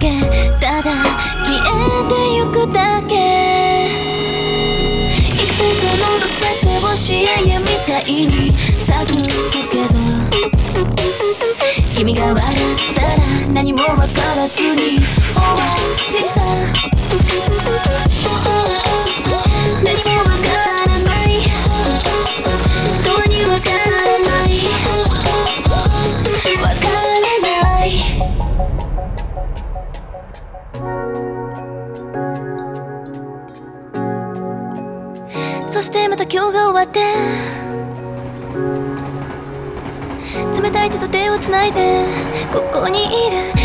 けただ消えてゆくだけ。季節のせてを支援みたいに咲くけど君が笑ったら何も分からずにでここにいる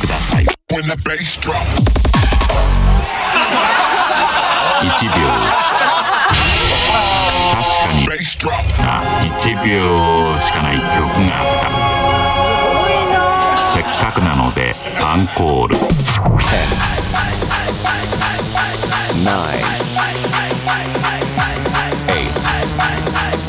ください。1 秒。確かに。が1秒しかない記曲があった。せっかくなのでアンコール。10 9 8 7 6 5 4 3 2 1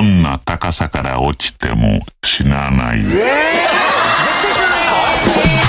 どんな高さから落ちても死なない。えー絶対死なないぞ